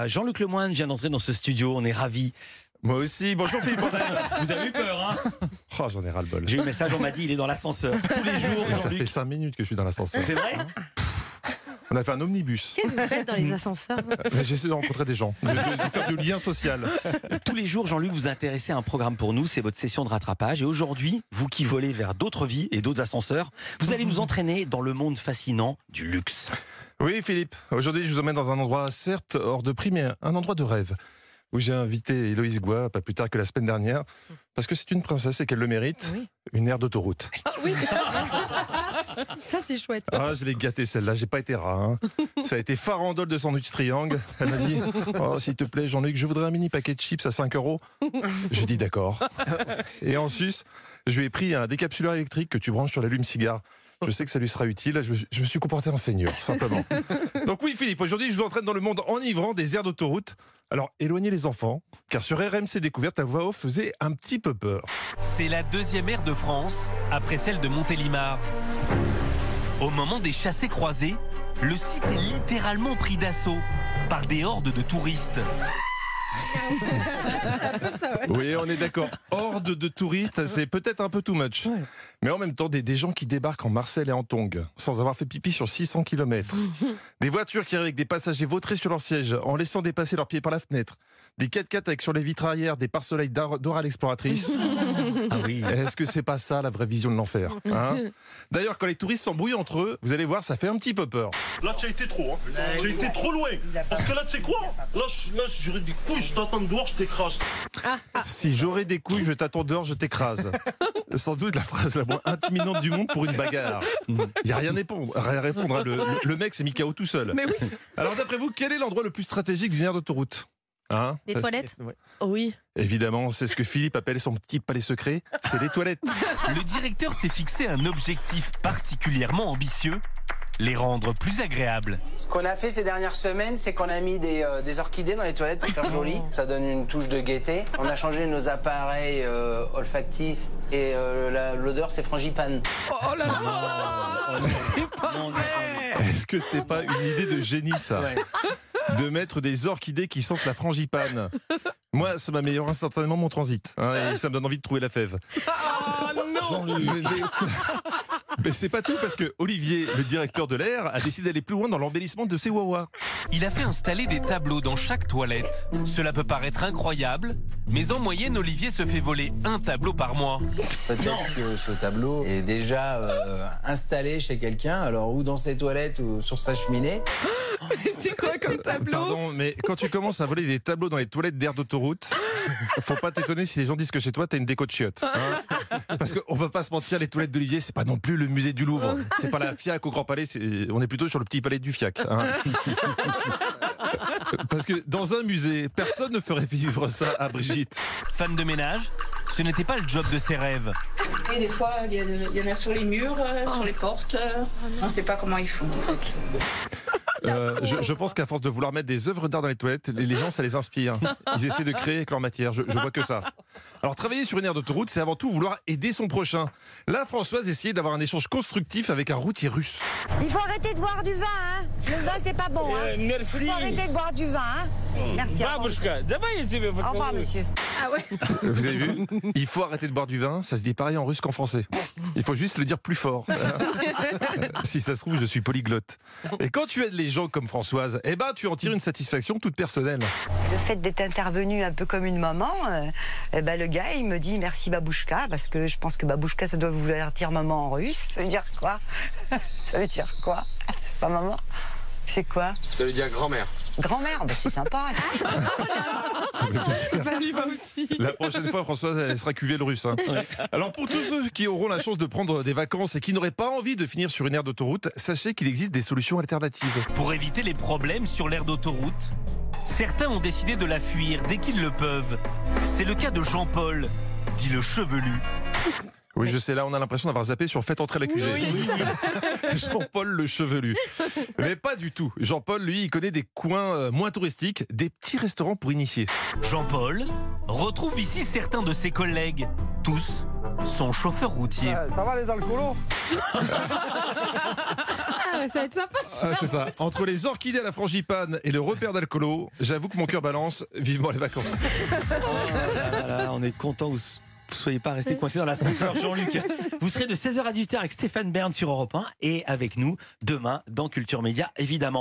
Voilà, Jean-Luc Lemoyne vient d'entrer dans ce studio, on est ravis. Moi aussi. Bonjour Philippe. Vous avez eu peur, hein Oh, j'en ai ras le bol. J'ai eu le message, on m'a dit il est dans l'ascenseur. Tous les jours, Ça fait Jean-Luc. 5 minutes que je suis dans l'ascenseur. C'est vrai On a fait un omnibus. Qu'est-ce que vous faites dans les ascenseurs Mais J'essaie de rencontrer des gens, de, de- de faire du lien social. Tous les jours, Jean-Luc, vous intéressez à un programme pour nous, c'est votre session de rattrapage. Et aujourd'hui, vous qui volez vers d'autres vies et d'autres ascenseurs, vous allez nous entraîner dans le monde fascinant du luxe. Oui, Philippe. Aujourd'hui, je vous emmène dans un endroit, certes hors de prix, mais un endroit de rêve. Où j'ai invité Héloïse Goua, pas plus tard que la semaine dernière, parce que c'est une princesse et qu'elle le mérite. Oui. Une aire d'autoroute. Oui. Ça, c'est chouette. Ah, je l'ai gâtée celle-là, j'ai pas été rat. hein. Ça a été farandole de sandwich triangle. Elle m'a dit Oh, s'il te plaît, Jean-Luc, je voudrais un mini paquet de chips à 5 euros. J'ai dit d'accord. Et en sus, je lui ai pris un décapsuleur électrique que tu branches sur l'allume-cigare. Je sais que ça lui sera utile. Je me, suis- je me suis comporté en seigneur, simplement. Donc, oui, Philippe, aujourd'hui, je vous entraîne dans le monde enivrant des aires d'autoroute. Alors, éloignez les enfants, car sur RMC Découverte, la voix off faisait un petit peu peur. C'est la deuxième aire de France, après celle de Montélimar. Au moment des chassés-croisés, le site est littéralement pris d'assaut par des hordes de touristes. Oui, on est d'accord. Horde de touristes, c'est peut-être un peu too much. Mais en même temps, des, des gens qui débarquent en Marseille et en Tongue, sans avoir fait pipi sur 600 km. des voitures qui arrivent avec des passagers vautrés sur leur siège, en laissant dépasser leurs pieds par la fenêtre. Des 4x4 avec sur les vitres arrière des pare-soleils d'Ora l'exploratrice. Ah oui. Est-ce que c'est pas ça la vraie vision de l'enfer hein? D'ailleurs, quand les touristes s'embrouillent entre eux, vous allez voir, ça fait un petit peu peur. Là, tu as été trop, hein. Tu as été trop loin. Parce que là, tu sais quoi? Là, je- là j'aurais des couilles, je t'entends dehors, je t'écrase. Si j'aurais des couilles, je t'attends dehors, je t'écrase. Sans doute la phrase la moins intimidante du monde pour une bagarre. Il n'y a rien à répondre. Rien à répondre hein. le, le- le mec s'est mis KO tout seul. Mais oui. Alors d'après vous, quel est l'endroit le plus stratégique d'une aire d'autoroute? Hein? Les Parce- toilettes Oui. Évidemment, c'est ce que Philippe appelle son petit palais secret, c'est les toilettes. Le directeur s'est fixé un objectif particulièrement ambitieux, les rendre plus agréables. Ce qu'on a fait ces dernières semaines, c'est qu'on a mis des, euh, des orchidées dans les toilettes pour faire joli. Ça donne une touche de gaieté. On a changé nos appareils euh, olfactifs et euh, la- l'odeur, c'est frangipane. Non, non, non. Est-ce que c'est pas une idée de génie ça De mettre des orchidées qui sentent la frangipane. Moi, ça m'améliore instantanément mon transit. hein, et ça me donne envie de trouver la fève. Jean-Luc. Mais, mais c'est pas tout parce que Olivier, le directeur de l'air, a décidé d'aller plus loin dans l'embellissement de ses wawas. Il a fait installer des tableaux dans chaque toilette. Cela peut paraître incroyable, mais en moyenne, Olivier se fait voler un tableau par mois. Peut-être que ce tableau est déjà euh, installé chez quelqu'un, alors ou dans ses toilettes ou sur sa cheminée. C'est quoi comme tableau? Pardon, mais quand tu commences à voler des tableaux dans les toilettes d'air d'autoroute, faut pas t'étonner si les gens disent que chez toi t'as une déco de chiottes. hein. Parce qu'on va pas se mentir, les toilettes d'Olivier, c'est pas non plus le musée du Louvre. C'est pas la FIAC au Grand Palais, on est plutôt sur le petit palais du FIAC. hein. Parce que dans un musée, personne ne ferait vivre ça à Brigitte. Fan de ménage, ce n'était pas le job de ses rêves. Et des fois, il y, en a sur les murs, euh, sur les portes. euh, on ne sait pas comment ils font. en fait. Euh, je, je pense qu'à force de vouloir mettre des œuvres d'art dans les toilettes, les, les gens, ça les inspire. Ils essaient de créer avec leur matière. Je, je vois que ça. Alors, travailler sur une aire d'autoroute, c'est avant tout vouloir aider son prochain. Là, Françoise essayait d'avoir un échange constructif avec un routier russe. Il faut arrêter de boire du vin, hein. Le vin, c'est pas bon, hein. Il Merci. faut arrêter de boire du vin, hein. Mmh. Merci. Babushka, d'abord, il Au revoir, monsieur. Ah ouais Vous avez vu Il faut arrêter de boire du vin, ça se dit pareil en russe qu'en français. Il faut juste le dire plus fort. si ça se trouve, je suis polyglotte. Et quand tu aides les gens comme Françoise, eh ben, tu en tires une satisfaction toute personnelle. Le fait d'être intervenu un peu comme une maman, euh, eh ben, le gars, il me dit merci Babouchka, parce que je pense que Babouchka, ça doit vouloir dire maman en russe. Ça veut dire quoi? Ça veut dire quoi? C'est pas maman? C'est quoi? Ça veut dire grand-mère. Grand-mère bah, C'est sympa. Ça lui va aussi. La prochaine fois, Françoise, elle sera cuvée le russe. hein. Alors, pour tous ceux qui auront la chance de prendre des vacances et qui n'auraient pas envie de finir sur une aire d'autoroute, sachez qu'il existe des solutions alternatives. Pour éviter les problèmes sur l'aire d'autoroute, certains ont décidé de la fuir dès qu'ils le peuvent. C'est le cas de Jean-Paul, dit le chevelu. Oui, je sais, là, on a l'impression d'avoir zappé sur Faites entrer l'accusé. Jean-Paul le chevelu. Mais pas du tout. Jean-Paul, lui, il connaît des coins euh, moins touristiques, des petits restaurants pour initier. Jean-Paul retrouve ici certains de ses collègues. Tous sont chauffeurs routiers. Ça va les alcoolos Ah, ça va être sympa. Ah, c'est ça. Entre les orchidées à la frangipane et le repère d'alcoolo, j'avoue que mon cœur balance. Vivement les vacances. Oh là là là, on est content que vous soyez pas resté coincé dans l'ascenseur, Jean-Luc. Vous serez de 16h à 18h avec Stéphane Bern sur Europe 1 et avec nous demain dans Culture Média, évidemment.